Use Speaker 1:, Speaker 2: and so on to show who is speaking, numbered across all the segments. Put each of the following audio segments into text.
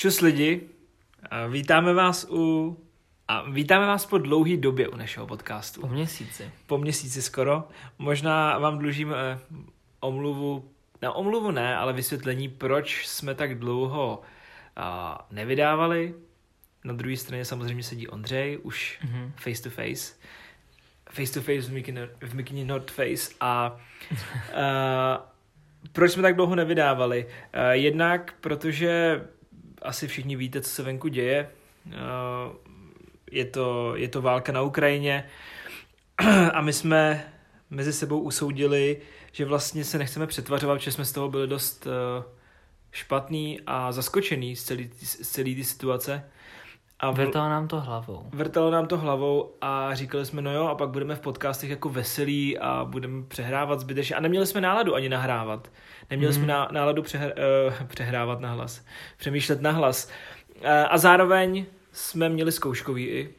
Speaker 1: Čus lidi, vítáme vás u... A vítáme vás po dlouhé době u našeho podcastu.
Speaker 2: Po měsíci.
Speaker 1: Po měsíci skoro. Možná vám dlužím eh, omluvu, na omluvu ne, ale vysvětlení, proč jsme tak dlouho eh, nevydávali. Na druhé straně samozřejmě sedí Ondřej, už
Speaker 2: Mhm.
Speaker 1: face to face. Face to face v mikini, v mikini not face. A eh, proč jsme tak dlouho nevydávali? Eh, jednak protože asi všichni víte, co se venku děje. Eh, Je to, je to válka na Ukrajině a my jsme mezi sebou usoudili, že vlastně se nechceme přetvařovat, že jsme z toho byli dost eh, špatný a zaskočený z celé z celý ty situace. A
Speaker 2: Vrtalo nám to hlavou.
Speaker 1: vrtalo nám to hlavou a říkali jsme, no jo, a pak budeme v podcastech jako veselí a budeme přehrávat zbytečně. A neměli jsme náladu ani nahrávat. Neměli
Speaker 2: Mhm.
Speaker 1: jsme ná, náladu přehr, uh, přehrávat na hlas. Přemýšlet na hlas. Uh, a zároveň jsme měli zkouškový i.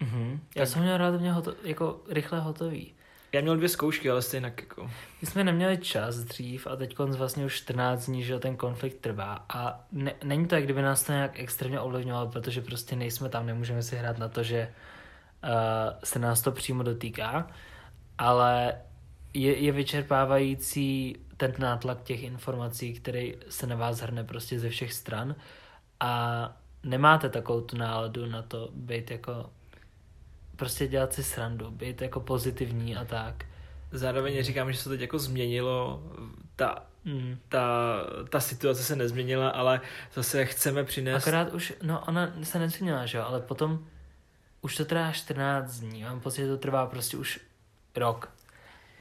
Speaker 2: Mhm. Já jsem měl relativně hoto- jako rychle hotový.
Speaker 1: Já měl dvě zkoušky, ale stejně jako...
Speaker 2: My jsme neměli čas dřív a teď vlastně už 14 dní, že ten konflikt trvá. A ne, není to, jak kdyby nás to nějak extrémně ovlivňovalo, protože prostě nejsme tam, nemůžeme si hrát na to, že uh, se nás to přímo dotýká, ale je, je vyčerpávající ten nátlak těch informací, který se na vás hrne prostě ze všech stran. A nemáte takovou tu náladu na to být jako prostě dělat si srandu, být jako pozitivní a tak.
Speaker 1: Zároveň říkám, že se to teď jako změnilo. Ta,
Speaker 2: Mm.
Speaker 1: ta, ta situace se nezměnila, ale zase chceme přinést...
Speaker 2: Akorát už, no ona se nezměnila, že jo, ale potom už to trvá 14 dní, mám pocit, že to trvá prostě už rok.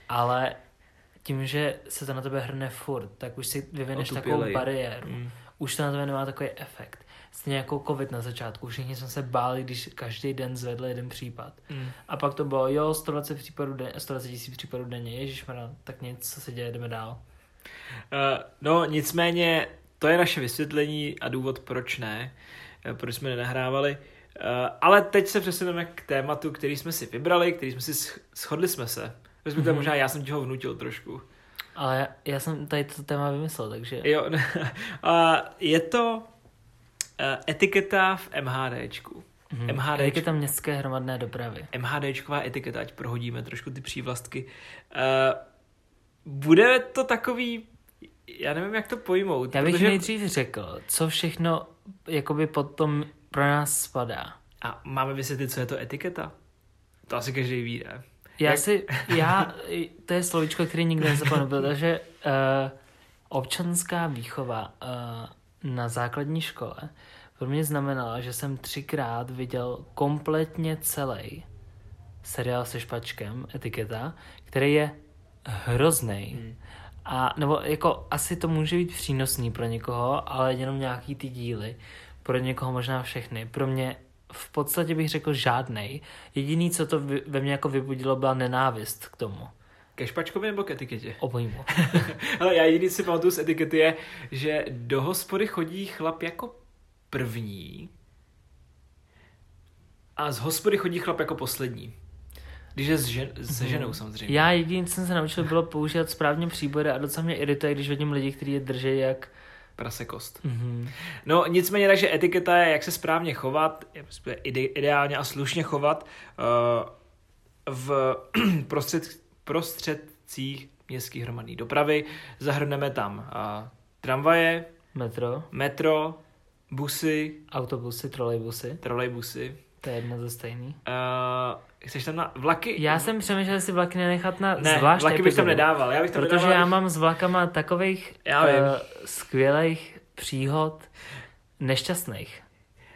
Speaker 2: Ale tím, že se to na tebe hrne furt, tak už si vyvineš takovou
Speaker 1: Otupělej.
Speaker 2: bariéru.
Speaker 1: Mm.
Speaker 2: Už to na tebe nemá takový efekt. Stejně jako covid na začátku, všichni jsme se báli, když každý den zvedl jeden případ.
Speaker 1: Mm.
Speaker 2: A pak to bylo, jo, 120 případů denně, 120 tisíc případů denně, ježišmarja, tak nic, co se děje, jdeme dál.
Speaker 1: Uh, no, nicméně, to je naše vysvětlení a důvod, proč ne, eh, proč jsme nenahrávali. Uh, ale teď se přesuneme k tématu, který jsme si vybrali, který jsme si sch- shodli jsme se. Respektive
Speaker 2: Mhm.
Speaker 1: možná já jsem ti ho vnutil trošku.
Speaker 2: Ale já, já jsem tady to téma vymyslel, takže...
Speaker 1: Jo, a je to etiketa v MHDčku.
Speaker 2: Mhm.
Speaker 1: MHD.
Speaker 2: Tam městské hromadné dopravy?
Speaker 1: MHDčková etiketa, ať prohodíme trošku ty přívlastky. Uh, bude to takový, já nevím, jak to pojmout.
Speaker 2: Já bych
Speaker 1: protože-
Speaker 2: nejdřív řekl, co všechno jakoby potom pro nás spadá.
Speaker 1: A máme vysvětlit, co je to etiketa? To asi každý ví, ne?
Speaker 2: Já
Speaker 1: Jak-
Speaker 2: si, já, to je slovíčko, který nikdy nezapomenu, protože uh, občanská výchova uh, na základní škole pro mě znamenala, že jsem třikrát viděl kompletně celý seriál se špačkem, etiketa, který je hrozný.
Speaker 1: Hmm.
Speaker 2: A nebo jako asi to může být přínosný pro někoho, ale jenom nějaký ty díly. Pro někoho možná všechny. Pro mě v podstatě bych řekl žádnej. Jediný, co to ve mně jako vybudilo, byla nenávist k tomu.
Speaker 1: Ke špačkovi nebo k etiketě?
Speaker 2: Obojímu.
Speaker 1: Ale já jediný si pamatuju z etikety je, že do hospody chodí chlap jako první a z hospody chodí chlap jako poslední. Když je s žen, se ženou samozřejmě.
Speaker 2: Já jediný, co jsem se naučil, bylo používat správně příbory a docela mě irituje, když vidím lidi, kteří je drží jak...
Speaker 1: Prase kost.
Speaker 2: Mhm.
Speaker 1: No nicméně, takže etiketa je, jak se správně chovat, ide, ideálně a slušně chovat uh, v prostřed, prostředcích městské hromadné dopravy. Zahrneme tam uh, tramvaje,
Speaker 2: Metro,
Speaker 1: metro, busy,
Speaker 2: autobusy, trolejbusy,
Speaker 1: trolejbusy.
Speaker 2: to je jedno to stejný.
Speaker 1: Uh, chceš tam na vlaky?
Speaker 2: Já jsem přemýšlel, jestli vlaky nenechat na
Speaker 1: ne,
Speaker 2: zvlášť
Speaker 1: vlaky bych tam nedával. Já bych tam
Speaker 2: Protože
Speaker 1: nedával,
Speaker 2: já mám s vlakama takových
Speaker 1: Já vím.
Speaker 2: uh, skvělých příhod, nešťastných,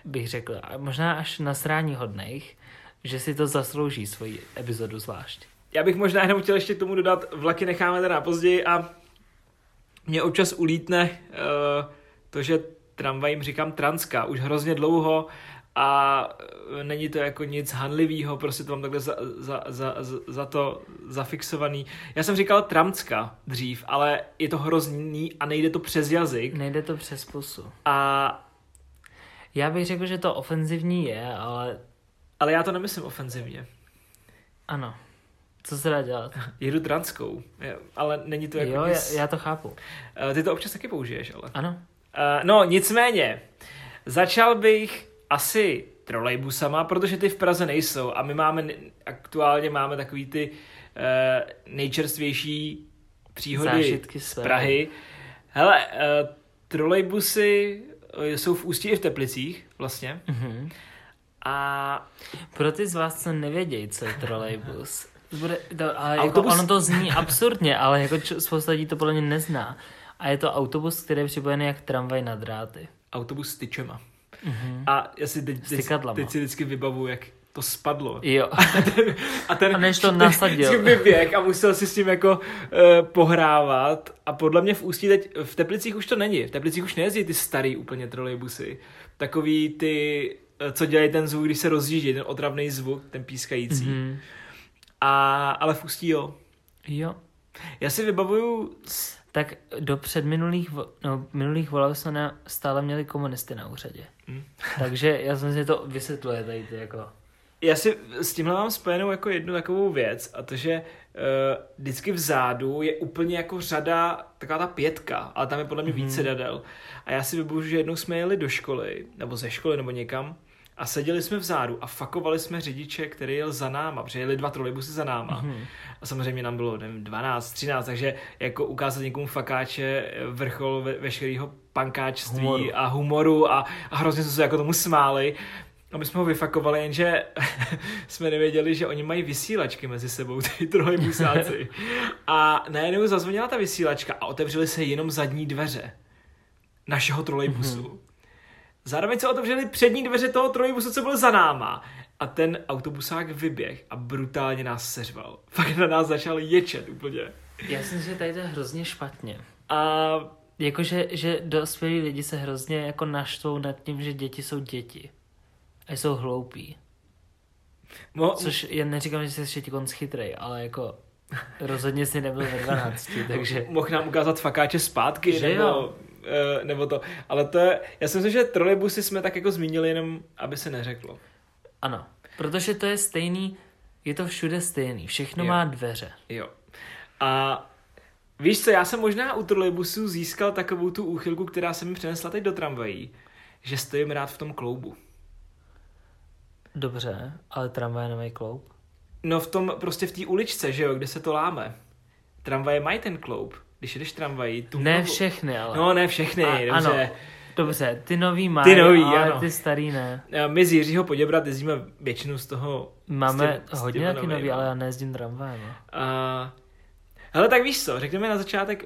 Speaker 2: bych řekl. A možná až nasrání hodných, že si to zaslouží svoji epizodu zvlášť.
Speaker 1: Já bych možná jenom chtěl ještě k tomu dodat, vlaky necháme teda na později a mě občas ulítne uh, to, že tramvajím říkám transka už hrozně dlouho a eh, není to jako nic hanlivého, prostě to mám takhle za, za, za, za, za to zafixovaný. Já jsem říkal tramcka dřív, ale je to hrozný a nejde to přes jazyk
Speaker 2: Nejde to přes pusu.
Speaker 1: a
Speaker 2: Já bych řekl, že to ofenzivní je, ale
Speaker 1: ale já to nemyslím ofenzivně.
Speaker 2: ano. Co se dá dělat?
Speaker 1: Jedu transkou, ale není to jako
Speaker 2: jo, já,
Speaker 1: nic...
Speaker 2: já to chápu.
Speaker 1: Eh, Ty to občas taky použiješ, ale...
Speaker 2: Ano.
Speaker 1: Uh, no, nicméně, začal bych asi trolejbusama, protože ty v Praze nejsou a my máme, aktuálně máme takový ty uh, nejčerstvější příhody
Speaker 2: Zážitky
Speaker 1: z
Speaker 2: své.
Speaker 1: Prahy. Hele, uh, trolejbusy jsou v Ústí i v Teplicích vlastně.
Speaker 2: Mhm.
Speaker 1: A
Speaker 2: Pro ty z vás, co nevědějí, co je trolejbus, bude, to, ale jako
Speaker 1: Autobus-
Speaker 2: ono to zní absurdně, ale jako č- spousta lidí to podle mě nezná. A je to autobus, který je připojený jak tramvaj na dráty.
Speaker 1: autobus s tyčema.
Speaker 2: Mhm.
Speaker 1: A já si teď, teď, teď si vždycky vybavu, jak to spadlo.
Speaker 2: Jo.
Speaker 1: A ten, a ten
Speaker 2: A než to nasadil.
Speaker 1: vyběh a musel si s tím jako uh, pohrávat. A podle mě v Ústí teď, v Teplicích už to není. V Teplicích už nejezdí ty starý úplně trolejbusy. Takový ty, eh, co dělají ten zvuk, když se rozjíždí, ten otravný zvuk, ten pískající. Mm-hmm.
Speaker 2: Mhm.
Speaker 1: A, ale v Ústí jo.
Speaker 2: Jo.
Speaker 1: Já si vybavuju
Speaker 2: Tak do předminulých, no, minulých voleb jsme na, stále měli komunisty na úřadě.
Speaker 1: Mm.
Speaker 2: Takže já jsem si to vysvětluje tady ty jako...
Speaker 1: Já si s tímhle mám spojenou jako jednu takovou věc a to, že uh, vždycky vzadu je úplně jako řada, taková ta pětka, ale tam je podle mě
Speaker 2: Mhm.
Speaker 1: víc sedadel. A já si vybavuju, že jednou jsme jeli do školy, nebo ze školy, nebo někam, a seděli jsme vzadu a fakovali jsme řidiče, který jel za náma, protože jeli dva trolejbusy za náma.
Speaker 2: Mhm.
Speaker 1: A samozřejmě nám bylo, nevím, 12, 13, takže jako ukázat někomu fakáče eh, vrchol ve, veškerého pankáčství
Speaker 2: Humoru.
Speaker 1: a humoru a, a hrozně jsme se jako tomu smáli. A my jsme ho vyfakovali, jenže jsme nevěděli, že oni mají vysílačky mezi sebou, ty trolejbusáci. A najednou zazvonila ta vysílačka a otevřely se jenom zadní dveře našeho trolejbusu.
Speaker 2: Mhm.
Speaker 1: Zároveň se otevřely přední dveře toho trolejbusu, co byl za náma. A ten autobusák vyběh a brutálně nás seřval. Fakt na nás začal ječet úplně.
Speaker 2: Já si myslím, že tady to je hrozně špatně.
Speaker 1: A
Speaker 2: Jakože, že dospělí lidi se hrozně jako naštvou nad tím, že děti jsou děti. A jsou hloupí.
Speaker 1: mo,
Speaker 2: Což já neříkám, že jsi ještě konc chytrej, ale jako rozhodně si nebyl ve 12, takže...
Speaker 1: mohl nám ukázat fakáče zpátky,
Speaker 2: Že
Speaker 1: nebo,
Speaker 2: jo.
Speaker 1: Eh, nebo to. Ale to je, já si myslím, že trolejbusy jsme tak jako zmínili jenom, aby se neřeklo.
Speaker 2: Ano, protože to je stejný, je to všude stejný, všechno
Speaker 1: Jo.
Speaker 2: má dveře.
Speaker 1: Jo. A víš co, já jsem možná u trolejbusu získal takovou tu úchylku, která se mi přenesla teď do tramvají, že stojím rád v tom kloubu.
Speaker 2: Dobře, ale tramvaje nemají kloup.
Speaker 1: No v tom, prostě v té uličce, že jo, kde se to láme. Tramvaje mají ten kloub. Když jedeš tramvají, tu
Speaker 2: Ne
Speaker 1: hlavu-
Speaker 2: všechny, ale.
Speaker 1: No ne všechny,
Speaker 2: A-
Speaker 1: dobře.
Speaker 2: ano. Dobře, ty nový mají,
Speaker 1: Ty nový,
Speaker 2: ale
Speaker 1: ano.
Speaker 2: ty starý ne.
Speaker 1: My z Jiřího Poděbrat jezdíme většinu z toho.
Speaker 2: Máme
Speaker 1: s těm-
Speaker 2: hodně taky nový, ale já nejezdím tramvajem. no.
Speaker 1: A... Hele, tak víš co, řekneme na začátek,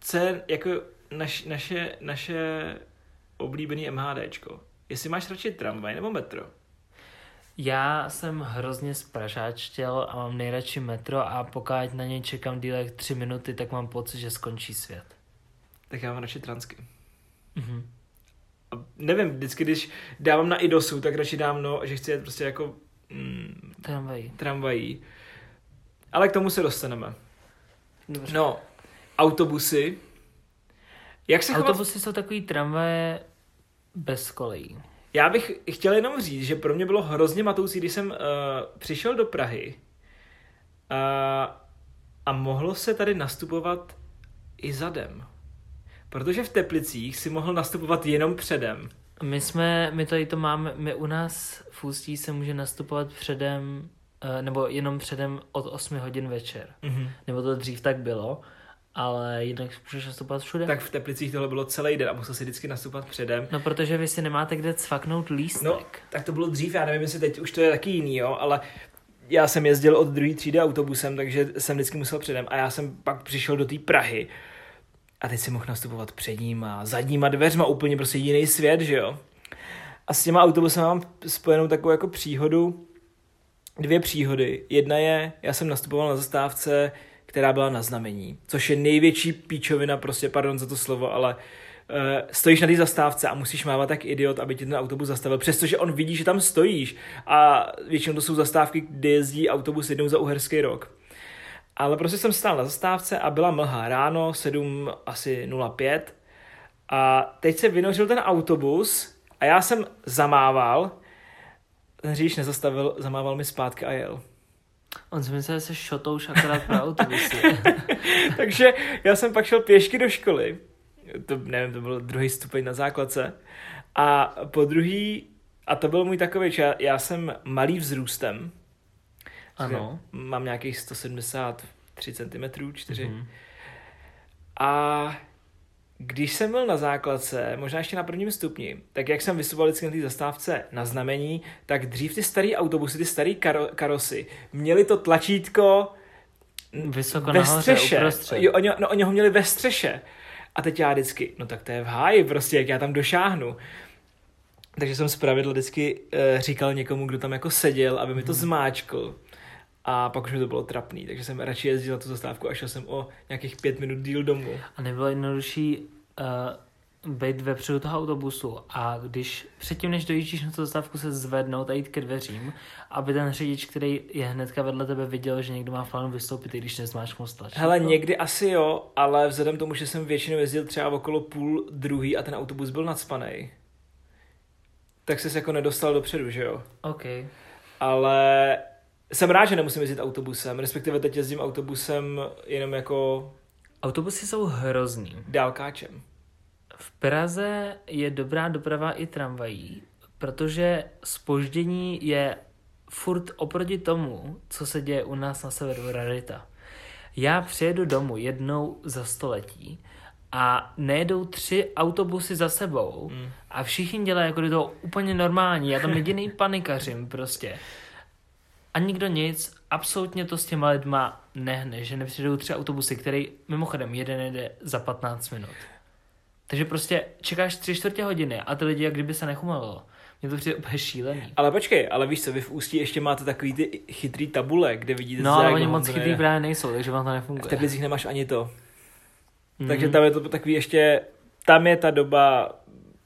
Speaker 1: co je jako naš, naše, naše oblíbený MHDčko. Jestli máš radši tramvaj nebo metro?
Speaker 2: Já jsem hrozně spražáčtěl a mám nejradši metro a pokud na něj čekám díl jak tři minuty, tak mám pocit, že skončí svět.
Speaker 1: Tak já mám radši transky.
Speaker 2: Mhm.
Speaker 1: A nevím, vždycky, když dávám na IDOSu, tak radši dám, no, že chci jet prostě jako mm,
Speaker 2: Tramvají.
Speaker 1: tramvají. Ale k tomu se dostaneme.
Speaker 2: Dobře.
Speaker 1: No, autobusy. Jak se chovat?
Speaker 2: Autobusy jsou takový tramvaje bez kolejí.
Speaker 1: Já bych chtěl jenom říct, že pro mě bylo hrozně matoucí, když jsem uh, přišel do Prahy uh, a mohlo se tady nastupovat i zadem. Protože v Teplicích si mohl nastupovat jenom předem.
Speaker 2: My jsme, my tady to máme, my u nás v Ústí se může nastupovat předem, eh, nebo jenom předem od 8 hodin večer.
Speaker 1: Mm-hmm.
Speaker 2: Nebo to dřív tak bylo, ale jinak můžeš nastupovat všude.
Speaker 1: Tak v Teplicích tohle bylo celý den a musel si vždycky nastupovat předem.
Speaker 2: No protože vy si nemáte kde cvaknout lístek.
Speaker 1: No, tak to bylo dřív, já nevím, jestli teď už to je taky jiný, jo, ale já jsem jezdil od druhé třídy autobusem, takže jsem vždycky musel předem a já jsem pak přišel do té Prahy a teď si mohl nastupovat předníma, zadníma dveřma, úplně prostě jiný svět, že jo. A s těma autobusem mám spojenou takovou jako příhodu, dvě příhody. Jedna je, já jsem nastupoval na zastávce, která byla na znamení, což je největší píčovina, prostě pardon za to slovo, ale uh, stojíš na té zastávce a musíš mávat tak idiot, aby ti ten autobus zastavil, přestože on vidí, že tam stojíš a většinou to jsou zastávky, kde jezdí autobus jednou za uherský rok. Ale prostě jsem stál na zastávce a byla mlha ráno, 7 asi 05 a teď se vynořil ten autobus a já jsem zamával, ten řidič nezastavil, zamával mi zpátky a jel.
Speaker 2: On si myslel, že se šotouš akorát pro autobusy.
Speaker 1: Takže já jsem pak šel pěšky do školy, to nevím, to byl druhý stupeň na základce. A po druhý, a to byl můj takový, já, já jsem malý vzrůstem.
Speaker 2: Ano.
Speaker 1: Mám nějakých 173 cm, 4.
Speaker 2: Mhm.
Speaker 1: A když jsem byl na základce, možná ještě na prvním stupni, tak jak jsem vystupoval vždycky na té zastávce na znamení, tak dřív ty staré autobusy, ty staré karo, karosy, měli to tlačítko
Speaker 2: Vysoko
Speaker 1: ve
Speaker 2: nahoře,
Speaker 1: střeše.
Speaker 2: uprostřed.
Speaker 1: Jo, oni, no, oni ho měli ve střeše. A teď já vždycky, no tak to je v háji prostě, jak já tam došáhnu. Takže jsem zpravidla vždycky uh, říkal někomu, kdo tam jako seděl, aby mi to
Speaker 2: Mhm.
Speaker 1: zmáčkl. A pak už mi to bylo trapný, takže jsem radši jezdil na tu zastávku a šel jsem o nějakých pět minut díl domů.
Speaker 2: A nebylo jednodušší uh, být vepředu toho autobusu a když předtím, než dojíždíš na tu zastávku, se zvednout a jít ke dveřím, aby ten řidič, který je hnedka vedle tebe, viděl, že někdo má v plánu vystoupit, i když nezmáčknul stlačítko.
Speaker 1: Hele, někdy asi jo, ale vzhledem tomu, že jsem většinou jezdil třeba okolo půl druhý a ten autobus byl nadspanej, tak ses jako nedostal dopředu, že jo?
Speaker 2: OK.
Speaker 1: Ale jsem rád, že nemusím jezdit autobusem, respektive teď jezdím autobusem jenom jako
Speaker 2: Autobusy jsou hrozný.
Speaker 1: dálkáčem.
Speaker 2: V Praze je dobrá doprava i tramvají, protože spoždění je furt oproti tomu, co se děje u nás na severu rarita. Já přijedu domů jednou za století a nejedou tři autobusy za sebou
Speaker 1: Mm.
Speaker 2: a všichni dělají jako to úplně normální. Já tam jediný panikařím prostě. A nikdo nic, absolutně to s těma lidma nehne, že nepřijdou tři autobusy, který mimochodem jeden jede za 15 minut. Takže prostě čekáš tři čtvrtě hodiny a ty lidi jak kdyby se nechumalo. Mně to přijde úplně šílený.
Speaker 1: Ale počkej, ale víš co, vy v Ústí ještě máte takový ty chytrý tabule, kde vidíte,
Speaker 2: No ale oni moc
Speaker 1: to
Speaker 2: chytrý právě nejsou, takže vám to
Speaker 1: V
Speaker 2: nefunguje.
Speaker 1: Teplicích nemáš ani to.
Speaker 2: Mm.
Speaker 1: Takže tam je to takový ještě, tam je ta doba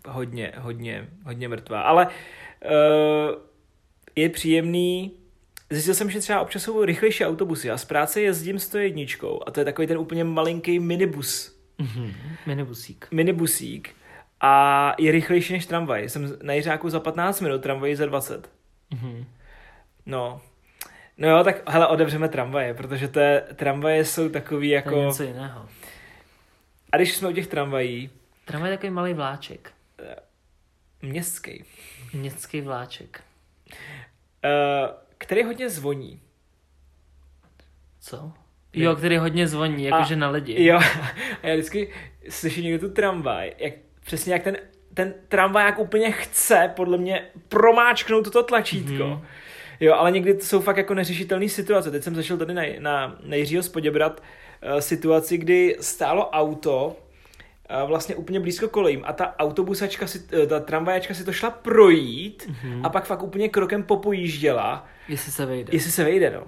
Speaker 1: hodně, hodně, hodně mrtvá. Ale uh, je příjemný, zjistil jsem, že třeba občas jsou rychlejší autobusy. Já z práce jezdím 101 a to je takový ten úplně malinký minibus,
Speaker 2: Mhm. Minibusík.
Speaker 1: minibusík a je rychlejší než tramvaj. Jsem na Jiřáku za 15 minut, tramvaj za 20.
Speaker 2: Mhm.
Speaker 1: No. No jo, tak hele, otevřeme tramvaje, protože to je, tramvaje jsou takový
Speaker 2: To je
Speaker 1: jako...
Speaker 2: něco jiného.
Speaker 1: A když jsme u těch tramvají,
Speaker 2: Tramvaj je takový malý vláček.
Speaker 1: městský,
Speaker 2: Městský vláček.
Speaker 1: uh, který hodně zvoní.
Speaker 2: Co? Jo, který hodně zvoní, jakože na lidi.
Speaker 1: Jo, a já vždycky slyším někdo tu tramvaj, jak, přesně jak ten, ten tramvaják úplně chce, podle mě, promáčknout toto tlačítko.
Speaker 2: Mhm.
Speaker 1: Jo, ale někdy to jsou fakt jako neřešitelné situace. Teď jsem zašel tady na, na, na Jiřího Spoděbrat uh, situaci, kdy stálo auto vlastně úplně blízko kolejím a ta autobusačka, si, uh, ta tramvajačka si to šla projít
Speaker 2: Mhm.
Speaker 1: a pak fakt úplně krokem popojížděla,
Speaker 2: Jestli se vejde.
Speaker 1: jestli se vejde, no.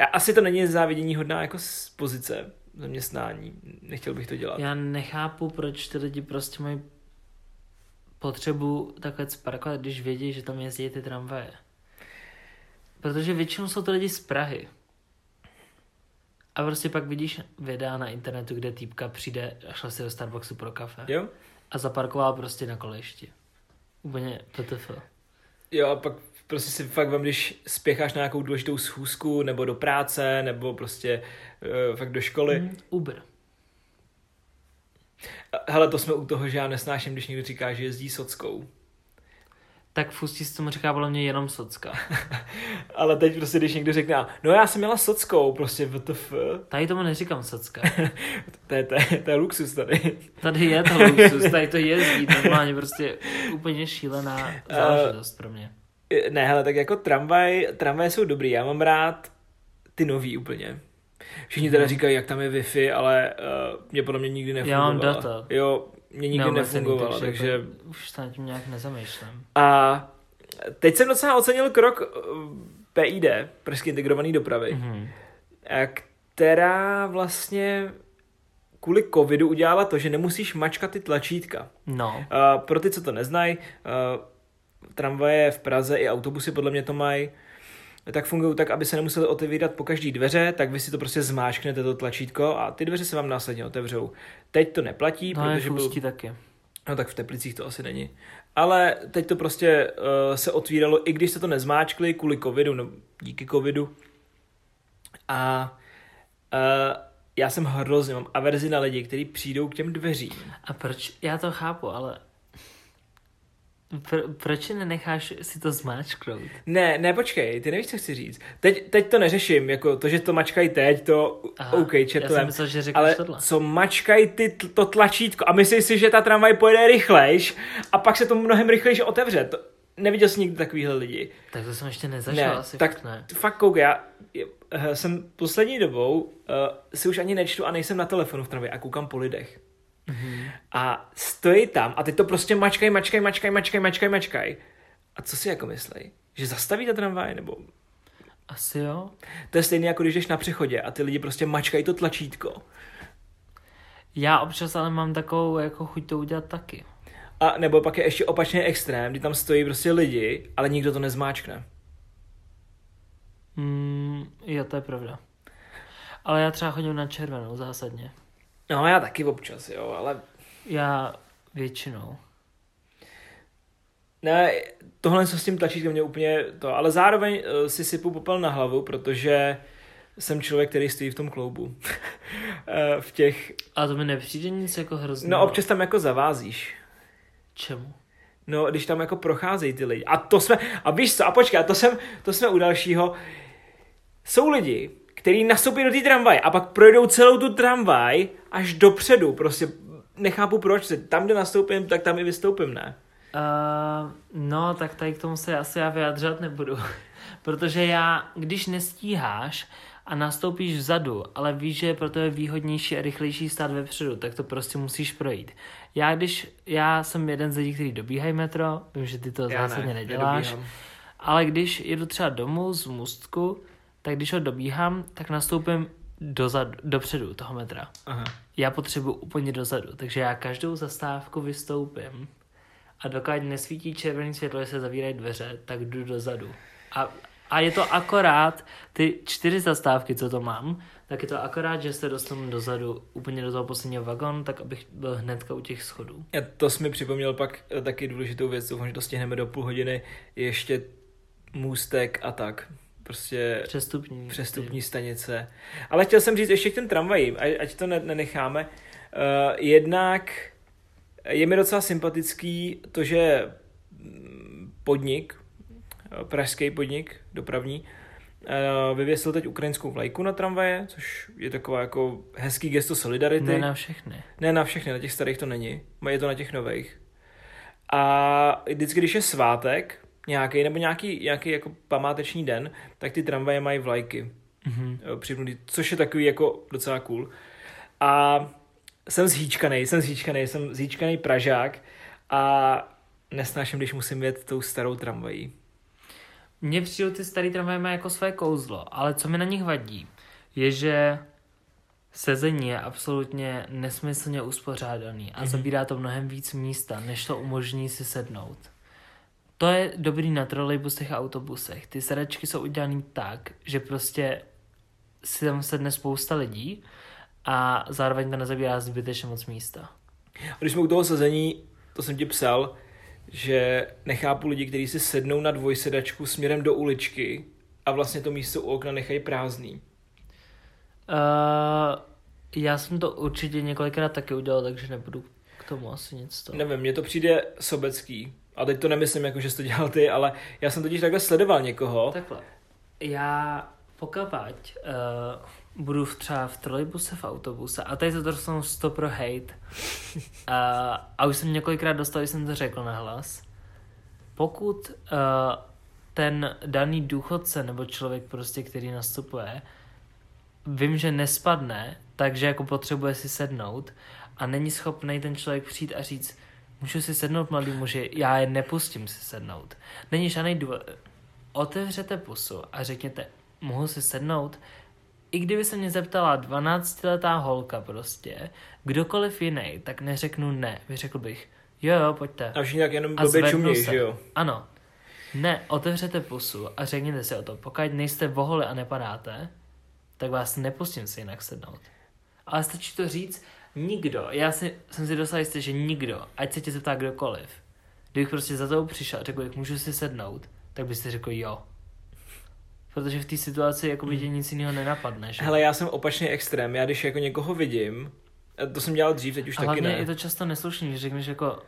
Speaker 1: A asi to není závidění hodná jako z pozice zaměstnání. Nechtěl bych to dělat.
Speaker 2: Já nechápu, proč ty lidi prostě mají potřebu takhle parkovat, když vědí, že tam jezdí ty tramvaje. Protože většinou jsou to lidi z Prahy. A prostě pak vidíš videa na internetu, kde týpka přijde a šla si do Starbucksu pro kafe.
Speaker 1: Jo?
Speaker 2: A zaparkovala prostě na kolejišti. Úplně PTF.
Speaker 1: Jo, a pak prostě si fakt vem, když spěcháš na nějakou důležitou schůzku, nebo do práce, nebo prostě uh, fakt do školy.
Speaker 2: Mm, Uber.
Speaker 1: Hele, to jsme u toho, že já nesnáším, když někdo říká, že jezdí sockou.
Speaker 2: Tak v Ústí se tomu říká podle mě jenom socka.
Speaker 1: Ale teď prostě, když někdo řekne, no já jsem měla sockou, prostě WTF,
Speaker 2: Tady tomu neříkám socka.
Speaker 1: to je, to je, to je luxus tady.
Speaker 2: Tady je to luxus, tady to jezdí, normálně prostě úplně šílená záležitost pro mě.
Speaker 1: Ne, hele, tak jako tramvaj, tramvaje jsou dobrý, já mám rád ty nový úplně. Všichni teda
Speaker 2: Mhm.
Speaker 1: říkají, jak tam je Wi-Fi, ale uh, mě podle mě nikdy
Speaker 2: Já
Speaker 1: nefungovala.
Speaker 2: mám data.
Speaker 1: Jo, mě nikdy
Speaker 2: Neomezený,
Speaker 1: nefungovala, takže...
Speaker 2: jako Už se nad tím nějak nezamýšlím.
Speaker 1: A teď jsem docela ocenil krok eh, PID, Pražské integrované dopravy,
Speaker 2: Mhm.
Speaker 1: eh, která vlastně kvůli covidu udělala to, že nemusíš mačkat ty tlačítka.
Speaker 2: No,
Speaker 1: Uh, pro ty, co to neznají, uh, tramvaje v Praze i autobusy podle mě to mají, tak fungují tak, aby se nemuseli otevírat po každý dveře, tak vy si to prostě zmáčknete to tlačítko a ty dveře se vám následně otevřou. Teď to neplatí,
Speaker 2: no
Speaker 1: protože byl,
Speaker 2: taky.
Speaker 1: no tak v Teplicích to asi není. Ale teď to prostě uh, se otvíralo, i když se to nezmáčkli kvůli covidu, no díky covidu. A uh, já jsem hrozně, mám averzi na lidi, kteří přijdou k těm dveřím.
Speaker 2: A proč? Já to chápu, ale Pro, proč nenecháš si to zmáčknout?
Speaker 1: Ne, ne, počkej, ty nevíš, co chci říct. Teď, teď to neřeším, jako to, že to mačkají teď, to Aha, OK, četlem. Já jsem
Speaker 2: myslel, že
Speaker 1: ale
Speaker 2: tohle.
Speaker 1: co mačkají ty, to tlačítko a myslíš si, že ta tramvaj pojede rychlejš a pak se to mnohem rychlejš otevře. To, neviděl jsi nikdy takovýhle lidi.
Speaker 2: Tak to jsem ještě nezažil, ne, asi
Speaker 1: tak
Speaker 2: fakt ne.
Speaker 1: Fakt koukej, já eh, jsem poslední dobou uh, si už ani nečtu a nejsem na telefonu v tramvaji a koukám po lidech. Mm-hmm. A stojí tam a ty to prostě mačkaj, mačkaj, mačkaj, mačkaj, mačkaj, mačkaj. A co si jako myslej? Že zastaví ta tramvaj, nebo...
Speaker 2: Asi jo.
Speaker 1: To je stejné, jako když jdeš na přechodě a ty lidi prostě mačkají to tlačítko.
Speaker 2: Já občas ale mám takovou jako chuť to udělat taky.
Speaker 1: A nebo pak je ještě opačný extrém, kdy tam stojí prostě lidi, ale nikdo to nezmáčkne.
Speaker 2: Mm, jo, to je pravda. Ale já třeba chodím na červenou zásadně.
Speaker 1: No, já taky občas, jo, ale...
Speaker 2: Já většinou.
Speaker 1: Ne, tohle co s tím tlačítkem mě úplně to, ale zároveň uh, si sypu popel na hlavu, protože jsem člověk, který stojí v tom kloubu. Eh, v těch...
Speaker 2: A to mi nepřijde nic jako hrozně.
Speaker 1: No občas tam jako zavázíš.
Speaker 2: Čemu?
Speaker 1: No, když tam jako procházejí ty lidi. A to jsme, a víš co, a počkej, a to, jsem, to jsme u dalšího. Jsou lidi, který nastoupí do té tramvaje a pak projdou celou tu tramvaj až dopředu. Prostě nechápu proč. Tam, kde nastoupím, tak tam i vystoupím, ne?
Speaker 2: Uh, no, tak tady k tomu se asi já vyjadřovat nebudu. Protože já, když nestíháš a nastoupíš vzadu, ale víš, že pro to je výhodnější a rychlejší stát vepředu, tak to prostě musíš projít. Já když, já jsem jeden z lidí, kteří dobíhají metro, vím, že ty to já zásadně ne, neděláš, nedobíhám. ale když jedu třeba domů z Mustku, tak když ho dobíhám, tak nastoupím dozadu, dopředu toho metra. Aha. Já potřebuji úplně dozadu, takže já každou zastávku vystoupím a dokud nesvítí červený světlo, že se zavírají dveře, tak jdu dozadu. A, a je to akorát, ty čtyři zastávky, co to mám, tak je to akorát, že se dostanu dozadu úplně do toho posledního vagonu, tak abych byl hnedka u těch schodů.
Speaker 1: A to jsi mi připomněl pak eh, taky důležitou věc, doufám, že to stihneme do půl hodiny, ještě můstek a tak prostě
Speaker 2: přestupní,
Speaker 1: přestupní stanice. Ale chtěl jsem říct ještě k těm tramvajím, ať to nenecháme. Uh, jednak je mi docela sympatický to, že mm, podnik, eh, pražský podnik dopravní, uh, vyvěsil teď ukrajinskou vlajku na tramvaje, což je taková jako hezký gesto solidarity.
Speaker 2: Ne na všechny.
Speaker 1: Ne na všechny, na těch starých to není, je to na těch nových. A vždycky, když je svátek, nějaký nebo nějaký, nějaký jako památeční den, tak ty tramvaje mají vlajky mm-hmm. připnutý, což je takový jako docela cool. A jsem zhýčkaný, jsem zhýčkaný, jsem zhýčkaný Pražák a nesnáším, když musím jet tou starou tramvají.
Speaker 2: Mně přijde, ty starý tramvaje mají jako své kouzlo, ale co mi na nich vadí, je, že sezení je absolutně nesmyslně uspořádaný a mm-hmm. zabírá to mnohem víc místa, než to umožní si sednout. To je dobrý na trolejbusech a autobusech. Ty sedačky jsou udělané tak, že prostě si tam sedne spousta lidí a zároveň to nezabírá zbytečně moc místa.
Speaker 1: A když jsme u toho sezení, to jsem ti psal, že nechápu lidi, kteří si sednou na dvojsedačku směrem do uličky a vlastně to místo u okna nechají prázdný.
Speaker 2: Uh, já jsem to určitě několikrát taky udělal, takže nebudu k tomu asi nic to.
Speaker 1: Nevím, mně to přijde sobecký. A teď to nemyslím jako, že jsi to dělal ty, ale já jsem totiž takhle sledoval někoho.
Speaker 2: Takhle. Já pokud uh, budu v, třeba v trolejbuse, v autobuse, a tady to dostanu 100 pro hate, uh, a už jsem několikrát dostal, jsem to řekl na hlas, pokud uh, ten daný důchodce nebo člověk prostě, který nastupuje, vím, že nespadne, takže jako potřebuje si sednout a není schopný ten člověk přijít a říct, Můžu si sednout, mladý muži, já je nepustím si sednout. Není žádný důvod. Otevřete pusu a řekněte, mohu si sednout? I kdyby se mě zeptala 12-letá holka prostě, kdokoliv jiný, tak neřeknu ne. Vyřekl bych, jo, jo, pojďte.
Speaker 1: A všichni tak jenom blbě čuměj, že jo?
Speaker 2: Ano. Ne, otevřete pusu a řekněte si o to, pokud nejste voholi a nepadáte, tak vás nepustím si jinak sednout. Ale stačí to říct, nikdo, já si, jsem si dostal jistý, že nikdo, ať se tě zeptá kdokoliv, kdybych prostě za tou přišel a řekl, jak můžu si sednout, tak byste řekl jo. Protože v té situaci jako by tě nic jiného nenapadne, že?
Speaker 1: Hele, já jsem opačný extrém. Já když jako někoho vidím, a to jsem dělal dřív, teď už
Speaker 2: A
Speaker 1: taky ne.
Speaker 2: je to často neslušný, že řekneš jako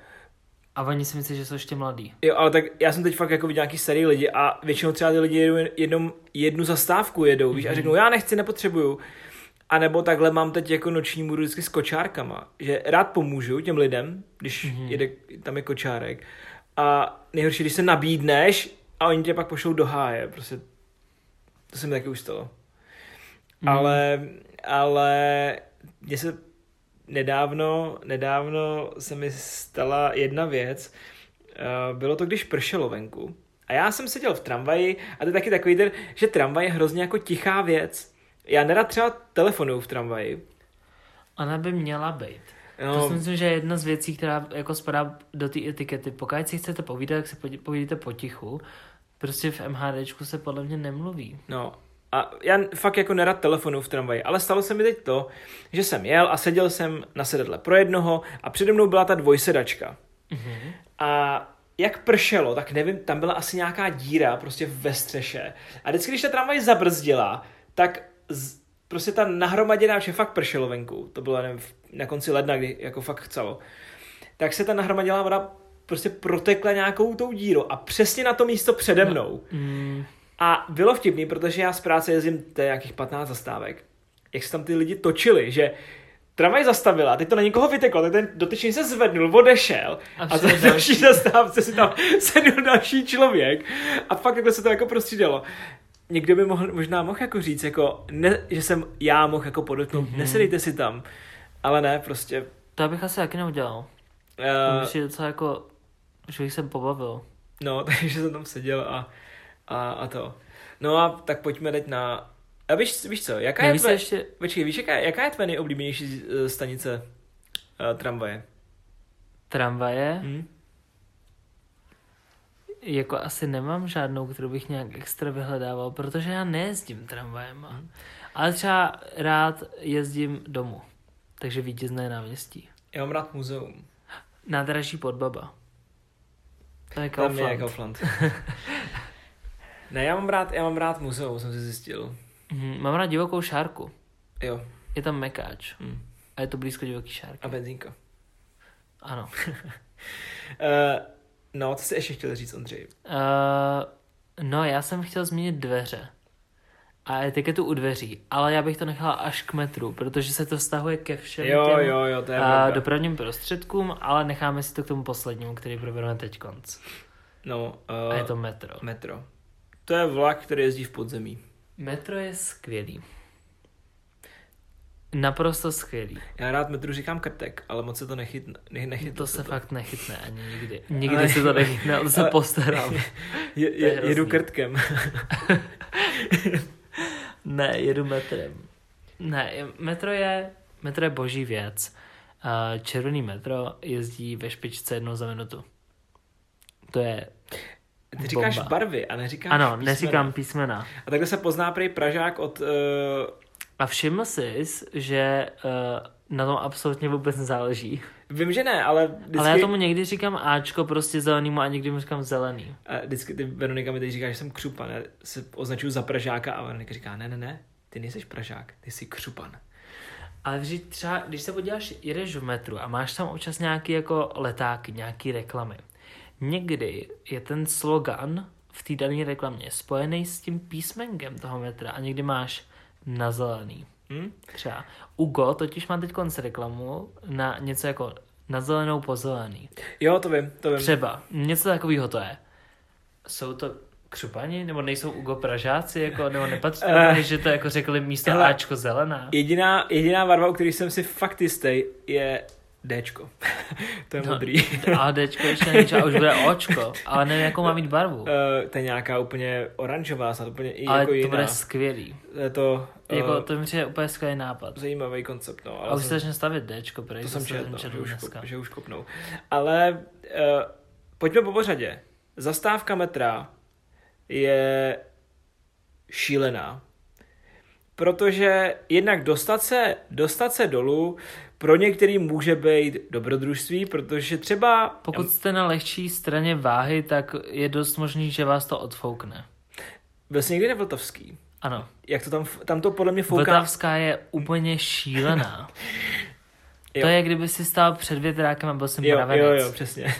Speaker 2: a oni si myslí, že jsou ještě mladí.
Speaker 1: Jo, ale tak já jsem teď fakt jako viděl nějaký starý lidi a většinou třeba ty lidi jedou jednou, jednu zastávku jedou, víš, a řeknou, já nechci, nepotřebuju. A nebo takhle mám teď jako noční můru vždycky s kočárkama, že rád pomůžu těm lidem, když
Speaker 2: Mhm.
Speaker 1: jede, tam je kočárek. A nejhorší, když se nabídneš a oni tě pak pošlou do háje, prostě to se mi taky už stalo.
Speaker 2: Mhm.
Speaker 1: Ale, ale mně se nedávno, nedávno se mi stala jedna věc. Eh, Bylo to, když pršelo venku. A já jsem seděl v tramvaji a to je taky takový ten, že tramvaj je hrozně jako tichá věc. Já nerad třeba telefonuju v tramvaji.
Speaker 2: Ona by měla být.
Speaker 1: No,
Speaker 2: To si myslím, že je jedna z věcí, která jako spadá do té etikety. Pokud si chcete povídat, tak si podi- povídejte potichu. Prostě v MHDčku se podle mě nemluví.
Speaker 1: No, a já fakt jako nerad telefonu v tramvaji, ale stalo se mi teď to, že jsem jel a seděl jsem na sedadle pro jednoho a přede mnou byla ta dvojsedačka.
Speaker 2: Mhm.
Speaker 1: A jak pršelo, tak nevím, tam byla asi nějaká díra prostě ve střeše. A vždycky, když ta tramvaj zabrzdila, tak z, prostě ta nahromaděná, že fakt pršelo venku, to bylo nevím, na konci ledna, kdy jako fakt chcelo, tak se ta nahromaděná voda prostě protekla nějakou tou dírou a přesně na to místo přede mnou.
Speaker 2: Mm,
Speaker 1: A bylo vtipný, protože já z práce jezdím to je nějakých 15 zastávek. Jak se tam ty lidi točili, že tramvaj zastavila, teď to na někoho vyteklo, tak ten dotyčný se zvednul, odešel
Speaker 2: A
Speaker 1: a, za
Speaker 2: přijel
Speaker 1: další zastávce si tam sedl další člověk a fakt takhle se to jako prostřídalo. Někdo by mohl, možná mohl jako říct, jako ne, že jsem já mohl jako podotknout, mm-hmm. nesedejte si tam, ale ne, prostě.
Speaker 2: to bych asi taky neudělal.
Speaker 1: Uh,
Speaker 2: uh, je docela jako, že bych se pobavil.
Speaker 1: no, takže jsem tam seděl a, a, a to. No a tak pojďme teď na... A víš, víš co, jaká je
Speaker 2: Nevíš se
Speaker 1: tvoje...
Speaker 2: ještě,
Speaker 1: Počkej, víš, jaká, jaká je tvoje nejoblíbenější uh, stanice uh, tramvaje?
Speaker 2: tramvaje,
Speaker 1: Hm?
Speaker 2: Jako asi nemám žádnou, kterou bych nějak extra vyhledával, protože já nejezdím tramvajem.
Speaker 1: Mhm.
Speaker 2: Ale třeba rád jezdím domů. Takže vítězné náměstí.
Speaker 1: Já mám rád muzeum.
Speaker 2: Nádraží pod Baba. To je
Speaker 1: Tam je
Speaker 2: Kaufland.
Speaker 1: Kaufland. ne, já mám rád, já mám rád muzeum, jsem si zjistil.
Speaker 2: Mhm, Mám rád divokou šárku.
Speaker 1: Jo.
Speaker 2: Je tam mekáč.
Speaker 1: Hm.
Speaker 2: A je to blízko divoký šárky.
Speaker 1: A benzínka.
Speaker 2: Ano.
Speaker 1: Uh, no, co jsi ještě chtěl říct, Ondřej?
Speaker 2: Uh, no, já jsem chtěl zmínit dveře. A etiketu u dveří, ale já bych to nechala až k metru, protože se to vztahuje ke všem
Speaker 1: Jo,
Speaker 2: těm
Speaker 1: jo, jo, to je
Speaker 2: a,
Speaker 1: pravda.
Speaker 2: dopravním prostředkům, ale necháme si to k tomu poslednímu, který probereme teď konc.
Speaker 1: No,
Speaker 2: A je
Speaker 1: uh,
Speaker 2: to metro.
Speaker 1: metro. To je vlak, který jezdí v podzemí.
Speaker 2: Metro je skvělý. Naprosto skvělý.
Speaker 1: Já rád metru říkám krtek, ale moc se to nechytne. Ne, nechytne
Speaker 2: To se
Speaker 1: to.
Speaker 2: fakt nechytne ani nikdy. Nikdy
Speaker 1: Ale-
Speaker 2: se to nechytne, ale se postaral.
Speaker 1: Je,
Speaker 2: je
Speaker 1: je, jedu krtkem.
Speaker 2: Ne, jedu metrem. Ne, metro je, metro je boží věc. Červený metro jezdí ve špičce jednou za minutu. To je...
Speaker 1: Ty říkáš
Speaker 2: Bomba.
Speaker 1: barvy a neříkáš
Speaker 2: Ano,
Speaker 1: písmena.
Speaker 2: neříkám písmena.
Speaker 1: A takhle se pozná prej Pražák od... Uh,
Speaker 2: A všiml jsi, že uh, na tom absolutně vůbec nezáleží.
Speaker 1: vím, že ne, ale vždycky...
Speaker 2: Ale já tomu někdy říkám Ačko prostě zelenýmu a někdy mu říkám zelený.
Speaker 1: A vždycky ty Veronika mi teď říká, že jsem křupan. Já se označuju za Pražáka a Veronika říká, ne, ne, ne, ty nejseš Pražák, ty jsi křupan.
Speaker 2: Ale vždyť třeba, když se podíváš, jedeš v metru a máš tam občas nějaký jako letáky, nějaký reklamy. Někdy je ten slogan v té dané reklamě spojený s tím písmenkem toho metra a někdy máš na zelený.
Speaker 1: Hm?
Speaker 2: Třeba Ugo totiž má teď konc reklamu na něco jako na zelenou po zelený.
Speaker 1: Jo, to vím, to vím.
Speaker 2: Třeba, něco takového to je. Jsou to křupani, nebo nejsou Ugo Pražáci, jako, nebo nepatří, uh, že to jako řekli místo
Speaker 1: hele,
Speaker 2: Ačko zelená.
Speaker 1: Jediná, jediná barva, u které jsem si fakt jistý, je Dčko. to je
Speaker 2: No,
Speaker 1: modrý.
Speaker 2: A Dčko ještě není, a už bude Očko, ale nevím, jakou má mít barvu.
Speaker 1: Uh, to je nějaká úplně oranžová, snad úplně i
Speaker 2: Ale
Speaker 1: jako
Speaker 2: to
Speaker 1: jiná.
Speaker 2: bude skvělý.
Speaker 1: Je to uh,
Speaker 2: Jako, to mi přijde úplně skvělý nápad.
Speaker 1: zajímavý koncept. No,
Speaker 2: A už
Speaker 1: jsem-
Speaker 2: se začne stavět Dčko, prej,
Speaker 1: To jsem četl, no, že, už,
Speaker 2: dneska.
Speaker 1: kop, že už kopnou. Ale uh, pojďme po pořadě. Zastávka metra je šílená. Protože jednak dostat se, dostat se dolů pro některý může být dobrodružství, protože třeba...
Speaker 2: Pokud jste na lehčí straně váhy, tak je dost možný, že vás to odfoukne.
Speaker 1: Byl jsi někdy na Vltavský?
Speaker 2: Ano.
Speaker 1: Jak to tam, tam to podle mě fouká...
Speaker 2: Vltavská je úplně šílená. To je, kdyby si stál před větrákem a byl jsem
Speaker 1: Jo,
Speaker 2: mravenec.
Speaker 1: jo, jo, přesně.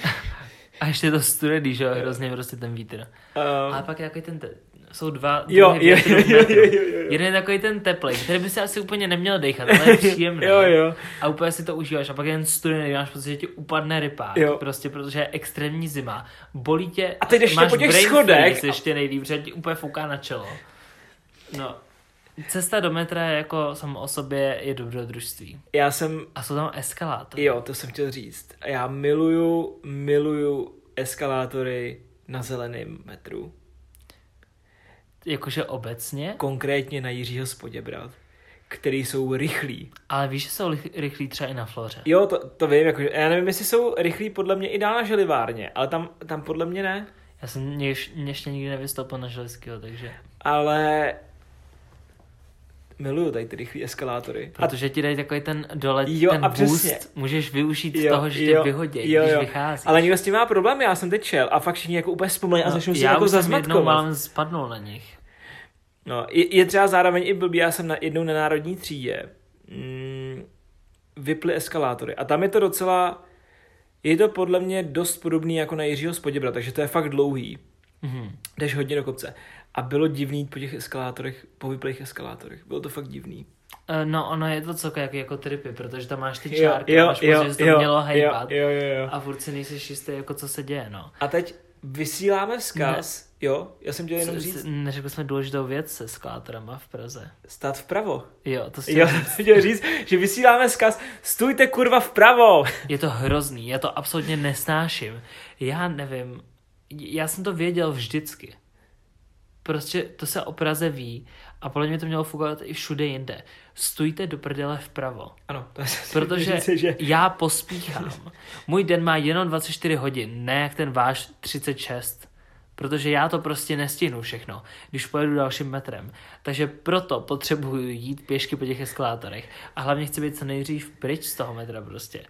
Speaker 2: A ještě je to studený, že jo, hrozně prostě ten vítr.
Speaker 1: Um,
Speaker 2: Ale pak je takový ten, te- jsou dva
Speaker 1: jo,
Speaker 2: druhy
Speaker 1: jo, jo, jo,
Speaker 2: metru.
Speaker 1: jo, jo, jo.
Speaker 2: Jeden je takový ten teplej, který by si asi úplně neměl dechat, ale je příjemný.
Speaker 1: Jo, jo.
Speaker 2: A úplně si to užíváš. A pak je ten studený, máš pocit, že ti upadne rypák.
Speaker 1: Jo.
Speaker 2: Prostě, protože je extrémní zima. Bolí tě.
Speaker 1: A teď ještě
Speaker 2: máš
Speaker 1: po těch schodech
Speaker 2: freeze ještě nejlíp, že ti úplně fouká na čelo. No. Cesta do metra je jako samo o sobě je dobrodružství.
Speaker 1: Já jsem,
Speaker 2: A jsou tam eskalátory.
Speaker 1: jo, to jsem chtěl říct. Já miluju, miluju eskalátory na zeleném metru.
Speaker 2: Jakože obecně.
Speaker 1: Konkrétně na Jiřího Spoděbrat, který jsou rychlí.
Speaker 2: Ale víš, že jsou rychlí třeba i na floře.
Speaker 1: Jo, to, to vím, jakože, já nevím, jestli jsou rychlí podle mě i dál na želivárně, ale tam, tam podle mě ne.
Speaker 2: Já jsem ještě nikdy nevystoupil na Železského, takže...
Speaker 1: Ale miluju tady ty rychlé eskalátory. A
Speaker 2: Protože ti dají takový ten dolet,
Speaker 1: Jo,
Speaker 2: ten
Speaker 1: a
Speaker 2: boost,
Speaker 1: přesně.
Speaker 2: můžeš využít
Speaker 1: Jo,
Speaker 2: toho, že tě
Speaker 1: jo,
Speaker 2: vyhodí,
Speaker 1: jo,
Speaker 2: když
Speaker 1: jo.
Speaker 2: vycházíš.
Speaker 1: Ale někdo s tím má problém, já jsem teď šel a fakt všichni jako úplně zpomalí a začnou si
Speaker 2: No, já
Speaker 1: jako
Speaker 2: už jsem jednou
Speaker 1: zazmatkovat.
Speaker 2: spadnul na nich.
Speaker 1: No, je, je třeba zároveň i blbý, já jsem na, jednou na národní třídě mm, vyply eskalátory a tam je to docela, je to podle mě dost podobný jako na Jiřího Spoděbra, takže to je fakt dlouhý,
Speaker 2: Mhm.
Speaker 1: jdeš hodně do kopce. A bylo divný po těch eskalátorech, po vyplých eskalátorech, bylo to fakt divný.
Speaker 2: Eh, No, ono je to celkem jako, jako tripy, protože tam máš ty
Speaker 1: Jo,
Speaker 2: čárky,
Speaker 1: jo,
Speaker 2: máš
Speaker 1: jo,
Speaker 2: pocit, že to
Speaker 1: jo,
Speaker 2: mělo
Speaker 1: jo,
Speaker 2: hejbat
Speaker 1: jo, jo, jo.
Speaker 2: a furt si nejsi jistý, jako co se děje, no.
Speaker 1: A teď vysíláme vzkaz, jo, já jsem chtěl jenom říct,
Speaker 2: Neřekl jsme důležitou věc se eskalátorama v Praze.
Speaker 1: stát vpravo.
Speaker 2: Jo, to si
Speaker 1: Jo, jsem chtěl říct, že vysíláme vzkaz, stůjte kurva vpravo.
Speaker 2: Je to hrozný, já to absolutně nesnáším. Já nevím, já jsem to věděl vždycky. Prostě to se o Praze ví a podle mě to mělo fungovat i všude jinde. Stůjte do prdele vpravo.
Speaker 1: Ano, to je
Speaker 2: Protože
Speaker 1: říct, že...
Speaker 2: já pospíchám. Můj den má jenom 24 hodin, ne jak ten váš 36. Protože já to prostě nestihnu všechno, když pojedu dalším metrem. Takže proto potřebuju jít pěšky po těch eskalátorech. A hlavně chci být co nejdřív pryč z toho metra prostě.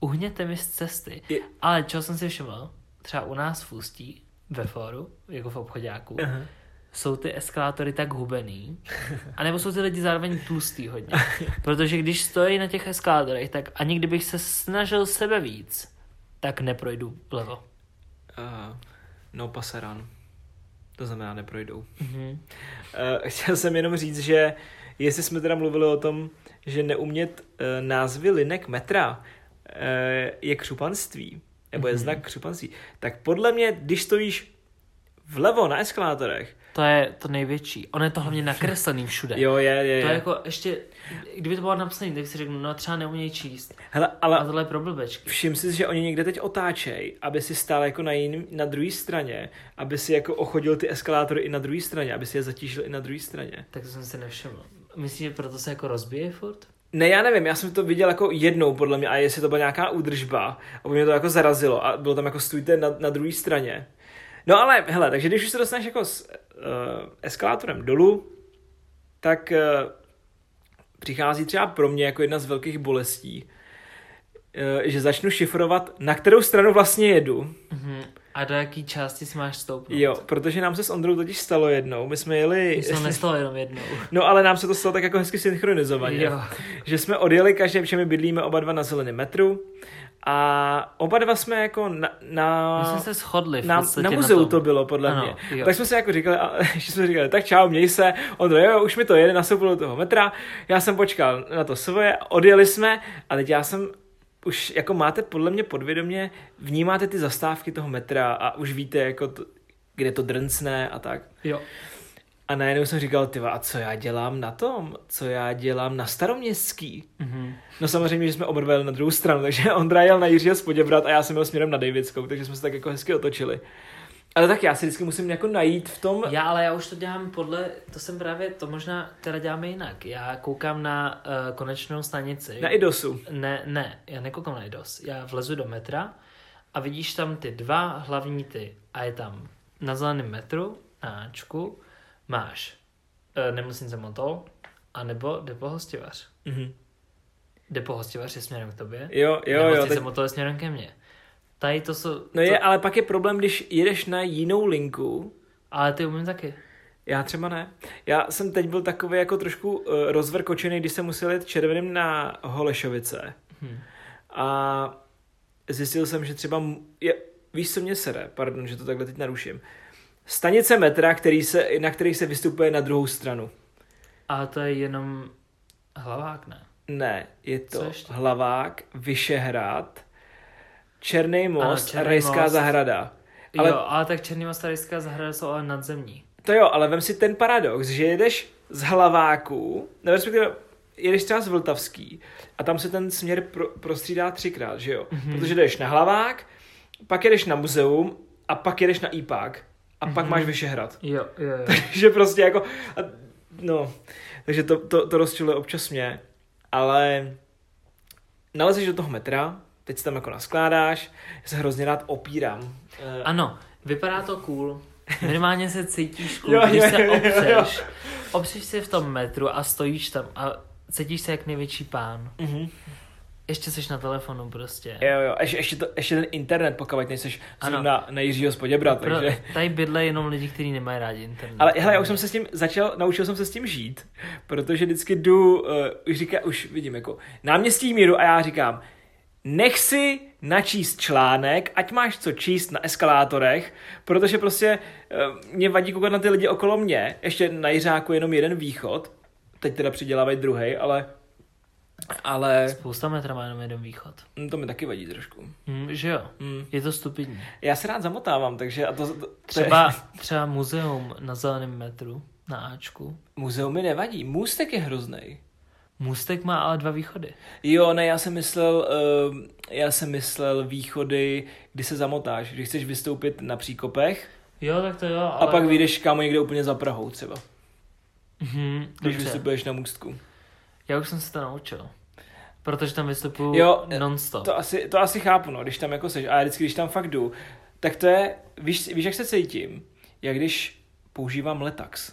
Speaker 2: Uhněte mi z cesty.
Speaker 1: Je-
Speaker 2: Ale čeho jsem si všiml, třeba u nás v Ústí, ve fóru, jako v obchodáku,
Speaker 1: Aha.
Speaker 2: Jsou ty eskalátory tak hubený, a nebo jsou ty lidi zároveň tlustý hodně. Protože když stojí na těch eskalátorech, tak ani kdybych se snažil sebe víc, tak neprojdu vlevo.
Speaker 1: Uh, no pasaran. To znamená, neprojdou.
Speaker 2: Mhm.
Speaker 1: Uh, chtěl jsem jenom říct, že jestli jsme teda mluvili o tom, že neumět uh, názvy linek metra uh, je křupanství, nebo je
Speaker 2: Mhm.
Speaker 1: znak křupanství, tak podle mě, když stojíš vlevo na eskalátorech,
Speaker 2: To je to největší. On je to hlavně nakreslený všude.
Speaker 1: jo, je, je,
Speaker 2: To
Speaker 1: je.
Speaker 2: je jako ještě, kdyby to bylo napsané, tak si řeknu, no třeba neumějí číst.
Speaker 1: Hele,
Speaker 2: A
Speaker 1: ale
Speaker 2: tohle je pro blbečky.
Speaker 1: všim si, že oni někde teď otáčej, aby si stál jako na jiným, na druhé straně, aby si jako ochodil ty eskalátory i na druhé straně, aby si je zatížil i na druhé straně.
Speaker 2: Tak to jsem si nevšiml. Myslíš, že proto se jako rozbije furt?
Speaker 1: Ne, já nevím, já jsem to viděl jako jednou podle mě a jestli to byla nějaká údržba a mě to jako zarazilo a bylo tam jako stůjte na, na druhé straně. No ale hele, takže když už se dostaneš jako uh, eskalátorem dolů, tak uh, přichází třeba pro mě jako jedna z velkých bolestí, uh, že začnu šifrovat, na kterou stranu vlastně jedu.
Speaker 2: Mhm. A do jaký části si máš stoupnout?
Speaker 1: Jo, protože nám se s Ondrou totiž stalo jednou, my jsme jeli...
Speaker 2: Se to nestalo jenom jednou.
Speaker 1: No ale nám se to stalo tak jako hezky synchronizovaně.
Speaker 2: Jo.
Speaker 1: že jsme odjeli každé, protože my bydlíme oba dva na zeleném metru a oba dva jsme jako na, na,
Speaker 2: My jsme se shodli v
Speaker 1: na, na muzeu
Speaker 2: tom.
Speaker 1: to bylo podle
Speaker 2: Ano,
Speaker 1: mě.
Speaker 2: jo.
Speaker 1: Tak jsme se jako říkali, a, že jsme říkali, tak čau, měj se, on jo, jo, už mi to jede, nastoupil do toho metra, já jsem počkal na to svoje, odjeli jsme a teď já jsem už jako máte podle mě podvědomě, vnímáte ty zastávky toho metra a už víte, jako to, kde to drncne a tak.
Speaker 2: Jo.
Speaker 1: A najednou jsem říkal, ty a co já dělám na tom? Co já dělám na staroměstský?
Speaker 2: Mhm.
Speaker 1: No samozřejmě, že jsme oba na druhou stranu, takže Ondra jel na Jiřího Spoděbrat a já jsem jel směrem na Davidskou, takže jsme se tak jako hezky otočili. Ale tak já si vždycky musím jako najít v tom...
Speaker 2: Já, ale já už to dělám podle, to jsem právě, to možná teda děláme jinak. Já koukám na uh, konečnou stanici.
Speaker 1: Na IDOSu.
Speaker 2: Ne, ne, já nekoukám na IDOS. Já vlezu do metra a vidíš tam ty dva hlavní ty. A je tam na zeleném metru, na Ačku, máš uh, nemocnice Motol, anebo depo hostivař.
Speaker 1: Mhm.
Speaker 2: Depo hostivař je směrem k tobě,
Speaker 1: Jo, jo, jo.
Speaker 2: nemocnice
Speaker 1: Teď...
Speaker 2: Motol je směrem ke mně. Tady to jsou...
Speaker 1: No
Speaker 2: to,
Speaker 1: je, ale pak je problém, když jedeš na jinou linku
Speaker 2: Ale ty umím taky.
Speaker 1: Já třeba ne. Já jsem teď byl takový jako trošku uh, rozvrkočený, když jsem musel jet červeným na Holešovice.
Speaker 2: Hm.
Speaker 1: A zjistil jsem, že třeba, je, víš, co mě sere, pardon, že to takhle teď naruším. Stanice metra, který se, na který se vystupuje na druhou stranu.
Speaker 2: A to je jenom hlavák, ne?
Speaker 1: Ne, je to? Hlavák, Vyšehrad, Černý most
Speaker 2: Černý
Speaker 1: a Rajská
Speaker 2: most.
Speaker 1: zahrada.
Speaker 2: Ale... Jo, ale tak Černý most a Rajská zahrada jsou ale nadzemní.
Speaker 1: To jo, ale vem si ten paradox, že jedeš z Hlaváku, nebo respektive jedeš třeba z Vltavský a tam se ten směr pro, prostřídá třikrát, že jo?
Speaker 2: Mhm.
Speaker 1: Protože jdeš na Hlavák, pak jedeš na muzeum a pak jedeš na IPák a pak
Speaker 2: Mhm.
Speaker 1: máš Vyšehrad.
Speaker 2: Jo, jo, jo.
Speaker 1: že prostě jako, a, no, takže to, to, to rozčiluje občas mě, ale nalezeš do toho metra, teď se tam jako naskládáš, já se hrozně rád opírám. Eh,
Speaker 2: Ano, vypadá to cool. Minimálně se cítíš cool,
Speaker 1: Jo,
Speaker 2: když
Speaker 1: jo,
Speaker 2: se
Speaker 1: jo, jo, jo.
Speaker 2: opřeš. Opřeš se v tom metru a stojíš tam a cítíš se jak největší pán.
Speaker 1: mhm.
Speaker 2: Ještě jsi na telefonu prostě.
Speaker 1: Jo, jo, ještě, ještě, to, ještě ten internet, pokud nejseš
Speaker 2: Ano.
Speaker 1: na, na Jiřího spodě
Speaker 2: Pro,
Speaker 1: takže...
Speaker 2: tady bydle jenom lidi, kteří nemají rádi internet.
Speaker 1: Ale hele, já už jsem se s tím začal, naučil jsem se s tím žít, protože vždycky jdu, uh, už říká, už vidím jako náměstí míru a já říkám, nech si načíst článek, ať máš co číst na eskalátorech, protože prostě uh, mě vadí koukat na ty lidi okolo mě, ještě na Jiřáku jenom jeden východ, teď teda přidělávají druhý, ale ale
Speaker 2: Spousta metra má jenom jeden východ.
Speaker 1: hm, to mi taky vadí trošku.
Speaker 2: Hm, že jo,
Speaker 1: Hm.
Speaker 2: je to stupidní.
Speaker 1: Já se rád zamotávám, takže a to, to, to
Speaker 2: Třeba, třeba muzeum na zeleném metru, na Ačku.
Speaker 1: Muzeum mi nevadí, můstek je hrozný.
Speaker 2: Můstek má ale dva východy.
Speaker 1: Jo, ne, já jsem myslel, uh, já jsem myslel východy, kdy se zamotáš, že chceš vystoupit na příkopech
Speaker 2: Jo, tak to jo,
Speaker 1: a
Speaker 2: ale...
Speaker 1: pak vyjdeš kámo někde úplně za Prahou třeba,
Speaker 2: Mhm,
Speaker 1: když vystupuješ na můstku.
Speaker 2: Já už jsem se to naučil. Protože tam vystupuju
Speaker 1: Jo,
Speaker 2: non-stop.
Speaker 1: To asi, to asi chápu, no, když tam jako seš, a já vždycky, když tam fakt jdu, tak to je, víš, víš jak se cítím? Jak když používám Letax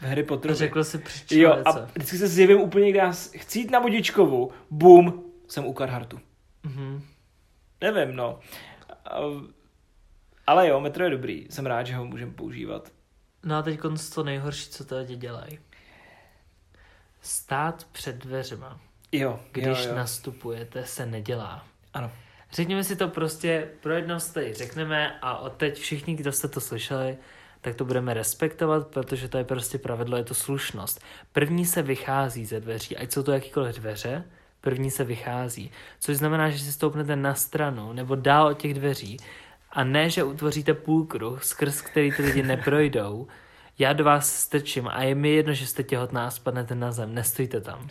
Speaker 1: v Harry Potterovi.
Speaker 2: Řekl si
Speaker 1: Jo,
Speaker 2: přičelice.
Speaker 1: a vždycky se zjevím úplně, kde já s- chci jít na vodičkovu, bum, jsem u Karhartu.
Speaker 2: Mhm.
Speaker 1: Nevím, no. Ale jo, metro je dobrý. Jsem rád, že ho můžeme používat.
Speaker 2: No a teď to nejhorší, co to lidi dělají. Stát před dveřma,
Speaker 1: Jo,
Speaker 2: když
Speaker 1: jo, jo.
Speaker 2: nastupujete, se nedělá.
Speaker 1: Ano.
Speaker 2: Řekněme si to prostě, pro jednou si tady řekneme a od teď všichni, kdo jste to slyšeli, tak to budeme respektovat, protože to je prostě pravidlo, je to slušnost. První se vychází ze dveří, ať jsou to jakýkoliv dveře, první se vychází. Což znamená, že si stoupnete na stranu nebo dál od těch dveří a ne, že utvoříte půlkruh, skrz který ty lidi neprojdou. Já do vás strčím a je mi jedno, že jste těhotná a spadnete na zem, nestojte tam.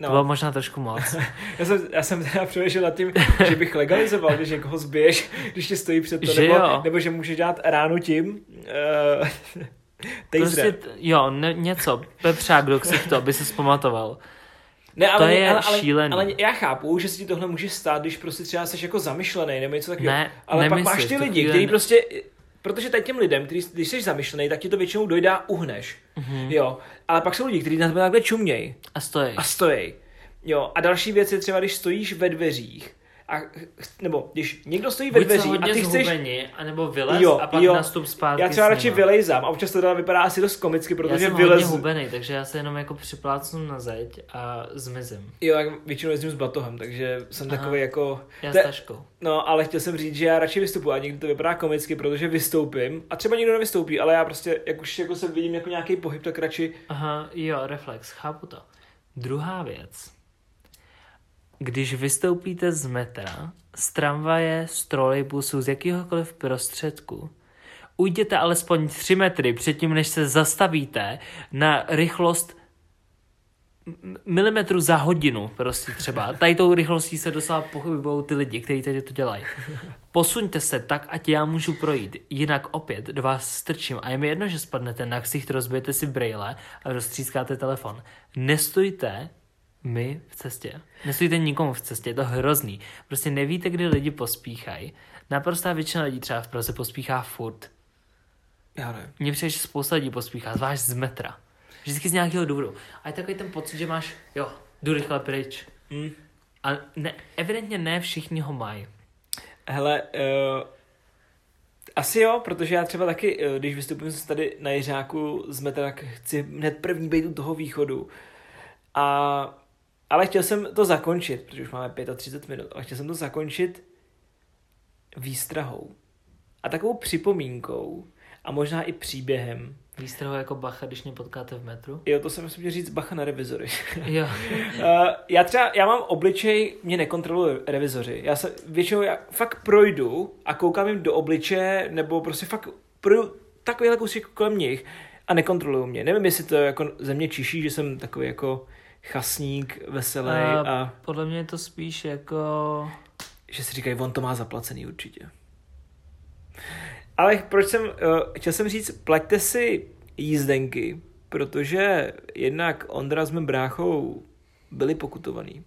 Speaker 2: No. To bylo možná trošku moc.
Speaker 1: já jsem, já jsem teda přemýšlel nad tím, že bych legalizoval, když někoho zbiješ, když tě stojí před to,
Speaker 2: Že
Speaker 1: nebo,
Speaker 2: jo.
Speaker 1: nebo že můžeš dát ránu tím. Uh,
Speaker 2: Prostě, t- jo, ne, něco, pepřák do ksichtu, aby se zpamatoval.
Speaker 1: ne, ale,
Speaker 2: to je
Speaker 1: ale, ale,
Speaker 2: šílený.
Speaker 1: ale, já chápu, že si ti tohle může stát, když prostě třeba jsi jako zamyšlený nebo něco takového.
Speaker 2: Ne,
Speaker 1: ale pak
Speaker 2: nemyslíš,
Speaker 1: máš ty lidi, kteří prostě, protože tady těm lidem, který, když jsi zamyšlený, tak ti to většinou dojde a uhneš.
Speaker 2: Mhm.
Speaker 1: Jo, ale pak jsou lidi, kteří na tebe takhle čumějí
Speaker 2: A stojí.
Speaker 1: a stojí. Jo, a další věc je třeba, když stojíš ve dveřích, a, nebo když někdo stojí ve dveřích a
Speaker 2: hodně
Speaker 1: ty chceš...
Speaker 2: zhubeni, anebo vylez
Speaker 1: Jo,
Speaker 2: a pak
Speaker 1: jo.
Speaker 2: nastup zpátky
Speaker 1: Já třeba radši vylejzám a občas to teda vypadá asi dost komicky,
Speaker 2: Já
Speaker 1: protože
Speaker 2: jsem hodně
Speaker 1: vylez...
Speaker 2: hubený, takže já se jenom jako připlácnu na zeď a zmizím.
Speaker 1: Jo, jak většinou jezdím s batohem, takže jsem
Speaker 2: Aha.
Speaker 1: takový jako...
Speaker 2: Já
Speaker 1: To
Speaker 2: s taškou.
Speaker 1: No, ale chtěl jsem říct, že já radši vystupuji a někdy to vypadá komicky, protože vystoupím a třeba nikdo nevystoupí, ale já prostě, jak už jako se vidím jako nějaký pohyb, tak radši...
Speaker 2: Aha, jo, reflex, chápu to. Druhá věc. Když vystoupíte z metra, z tramvaje, z trolejbusu, z jakéhokoliv prostředku, ujděte alespoň 3 metry předtím, než se zastavíte na rychlost milimetru za hodinu, prostě třeba. Tady tou rychlostí se doslova pohybují ty lidi, kteří tady to dělají. Posuňte se tak, ať já můžu projít, jinak opět do vás strčím a je mi jedno, že spadnete na ksicht, rozbijete si brejle a roztřískáte telefon. Nestojte my v cestě. Nestojte nikomu v cestě, je to hrozný. Prostě nevíte, kdy lidi pospíchají. Naprostá většina lidí třeba v Praze pospíchá furt.
Speaker 1: Já nevím.
Speaker 2: Mně přijde, že spousta lidí pospíchá, zvlášť z metra. Vždycky z nějakého důvodu. A je takový ten pocit, že máš, jo, jdu rychle pryč.
Speaker 1: Hm.
Speaker 2: A ne, evidentně ne všichni ho mají.
Speaker 1: Hele, uh, Asi jo, protože já třeba taky, eh, když vystupuji tady na Jiřáku z metra, tak chci hned první být u toho východu. A, ale chtěl jsem to zakončit, protože už máme 35 minut, ale chtěl jsem to zakončit výstrahou. A takovou připomínkou a možná i příběhem.
Speaker 2: Výstrahou jako bacha, když mě potkáte v metru?
Speaker 1: Jo, to jsem musím chtěl říct bacha na revizory.
Speaker 2: Jo.
Speaker 1: Uh, já třeba, já mám obličej, mě nekontrolují revizoři. Já se většinou já fakt projdu a koukám jim do obličeje, nebo prostě fakt projdu takovýhle kousek kolem nich a nekontrolují mě. Nevím, jestli to jako ze mě čiší, že jsem takový jako chasník, veselý a, a
Speaker 2: Podle mě je to spíš jako...
Speaker 1: že si říkají, on to má zaplacený určitě. Ale proč jsem, uh, chtěl jsem říct, plaťte si jízdenky, protože jednak Ondra s mým bráchou byli pokutovaný.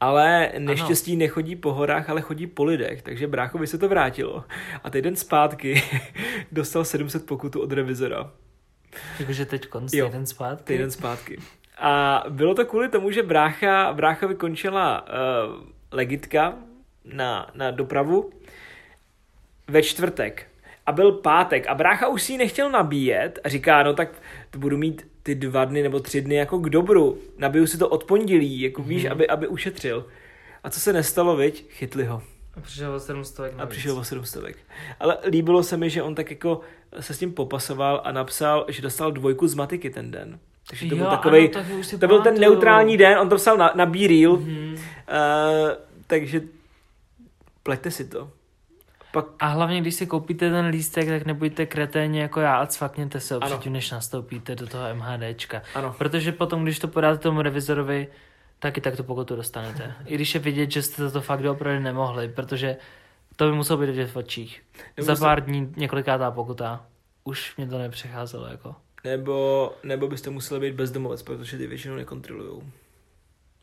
Speaker 1: Ale neštěstí nechodí po horách, ale chodí po lidech, takže bráchovi se to vrátilo. A týden zpátky dostal 700 pokutu od revizora.
Speaker 2: Jakože teď konc, jeden zpátky.
Speaker 1: Týden zpátky. A bylo to kvůli tomu, že brácha, brácha vykončila uh, legitka na, na dopravu ve čtvrtek. A byl pátek a brácha už si ji nechtěl nabíjet a říká, no tak to budu mít ty dva dny nebo tři dny jako k dobru. Nabiju si to od pondělí, jako mm-hmm. víš, aby, aby ušetřil. A co se nestalo, viď? Chytli ho.
Speaker 2: A přišel o 700
Speaker 1: A přišel o 700. Ale líbilo se mi, že on tak jako se s tím popasoval a napsal, že dostal dvojku z matiky ten den. Takže to
Speaker 2: jo,
Speaker 1: byl takový,
Speaker 2: tak
Speaker 1: to byl ten neutrální den, on to psal na, na Be Real,
Speaker 2: Mhm.
Speaker 1: uh, takže pleťte si to. Pak,
Speaker 2: A hlavně, když si koupíte ten lístek, tak nebuďte kreténi jako já a cvakněte se
Speaker 1: Ano.
Speaker 2: předtím, než nastoupíte do toho MHDčka.
Speaker 1: ano,
Speaker 2: Protože potom, když to podáte tomu revizorovi, taky tak to pokutu dostanete. I když je vidět, že jste to fakt opravdu nemohli, protože to by muselo být vidět v očích.
Speaker 1: Nebo
Speaker 2: Za pár dní několikátá pokuta. Už mě to nepřecházelo jako.
Speaker 1: Nebo, nebo byste museli být bezdomovec, protože ty většinou nekontrolujou.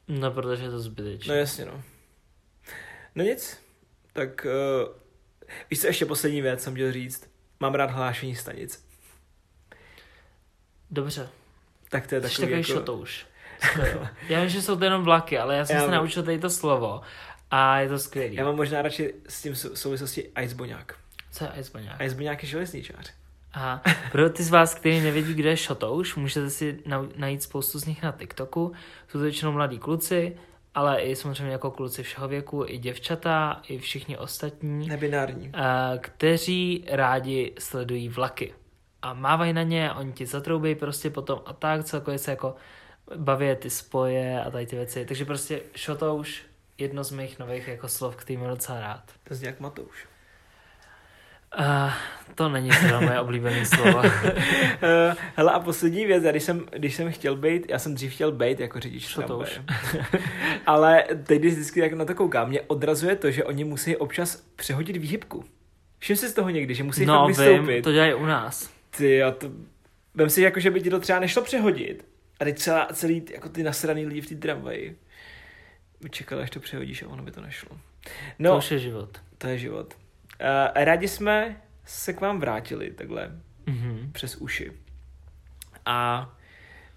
Speaker 2: No, protože je to zbytečné.
Speaker 1: No jasně, no. No nic, tak uh, víš co, ještě poslední věc jsem chtěl říct. Mám rád hlášení stanic.
Speaker 2: Dobře,
Speaker 1: Tak to je takový
Speaker 2: takový
Speaker 1: jako...
Speaker 2: šotouš. Skvěle. Já vím, že jsou to jenom vlaky, ale já jsem
Speaker 1: Já
Speaker 2: se
Speaker 1: vím.
Speaker 2: naučil tady to slovo a je to skvělý.
Speaker 1: Já mám možná radši s tím sou- souvislosti Iceboňák.
Speaker 2: Co je icebaňák?
Speaker 1: Iceboňák je železničář.
Speaker 2: A pro ty z vás, kteří nevědí, kde je šotouš, můžete si najít spoustu z nich na TikToku. Jsou to většinou mladí kluci, ale i samozřejmě jako kluci všeho věku, i děvčata, i všichni ostatní,
Speaker 1: Nebinární.
Speaker 2: a, kteří rádi sledují vlaky. A mávají na ně, oni ti zatroubí prostě potom a tak, celkově se jako baví ty spoje a tady ty věci. Takže prostě šotouš, jedno z mých nových jako slov, který mám docela rád.
Speaker 1: To je jak Matouš.
Speaker 2: Uh, to není teda moje oblíbené slovo.
Speaker 1: Eh, Hele a poslední věc, já když jsem, když jsem chtěl být, já jsem dřív chtěl být jako řidič
Speaker 2: Šotouš.
Speaker 1: tramvaje. Ale teď, když vždycky tak na to koukám, mě odrazuje to, že oni musí občas přehodit výhybku. Všim si z toho někdy, že musí
Speaker 2: no,
Speaker 1: fakt vystoupit.
Speaker 2: vím, to dělají u nás.
Speaker 1: Ty, a to... Vem si, jako, že by ti to třeba nešlo přehodit. A teď celá, celý jako ty nasraný lidi v té tramvaji by čekali, až to přehodíš a ono by to nešlo.
Speaker 2: No.
Speaker 1: No,
Speaker 2: To už je život.
Speaker 1: to je život. Uh, rádi jsme se k vám vrátili takhle
Speaker 2: Mhm.
Speaker 1: přes uši. A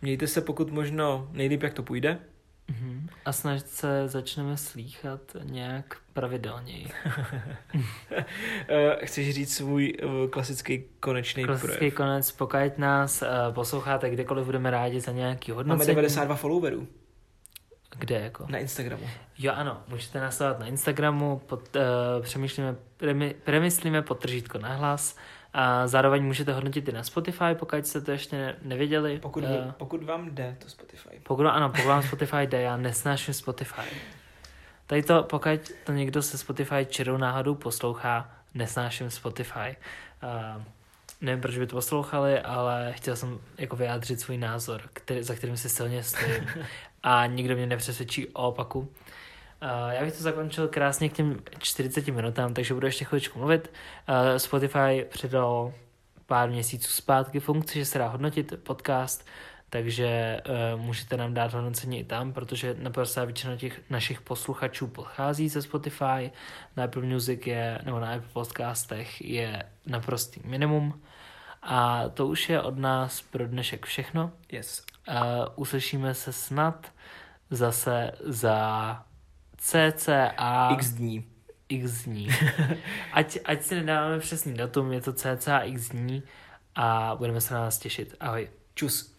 Speaker 1: mějte se pokud možno nejlíp, jak to půjde.
Speaker 2: Mhm. A snažit se začneme slýchat nějak pravidelněji.
Speaker 1: Uh, chceš říct svůj uh, klasický konečný
Speaker 2: Klasický
Speaker 1: projev?
Speaker 2: konec, pokud nás uh, posloucháte, kdekoliv budeme rádi za nějaký
Speaker 1: Máme
Speaker 2: hodnocení.
Speaker 1: 92 followerů
Speaker 2: Kde jako?
Speaker 1: na Instagramu.
Speaker 2: Jo ano, můžete nás sledovat na Instagramu, pod, uh, přemýšlíme, premi, premyslíme podtržítko na hlas. A zároveň můžete hodnotit i na Spotify, pokud jste to ještě ne- nevěděli.
Speaker 1: Pokud,
Speaker 2: Eh,
Speaker 1: pokud vám jde to Spotify.
Speaker 2: Pokud, ano, pokud vám Spotify jde, já nesnáším Spotify. Tady to, pokud to někdo se Spotify čirou náhodou poslouchá, nesnáším Spotify. Uh, nevím, proč by to poslouchali, ale chtěl jsem jako vyjádřit svůj názor, který, za kterým si silně stojím. A nikdo mě nepřesvědčí o opaku. Já bych to zakončil krásně k těm 40 minutám, takže budu ještě chviličku mluvit. Spotify přidal pár měsíců zpátky funkci, že se dá hodnotit podcast, takže uh, můžete nám dát hodnocení i tam, protože naprostá většina těch našich posluchačů pochází ze Spotify, na Apple Music je, nebo na Apple Podcastech je naprostý minimum. A to už je od nás pro dnešek všechno.
Speaker 1: Yes.
Speaker 2: Uh, uslyšíme se snad zase za cca
Speaker 1: X dní.
Speaker 2: x dní. ať, ať si nedáváme přesný datum, je to cca x dní a budeme se na nás těšit. Ahoj.
Speaker 1: Čus.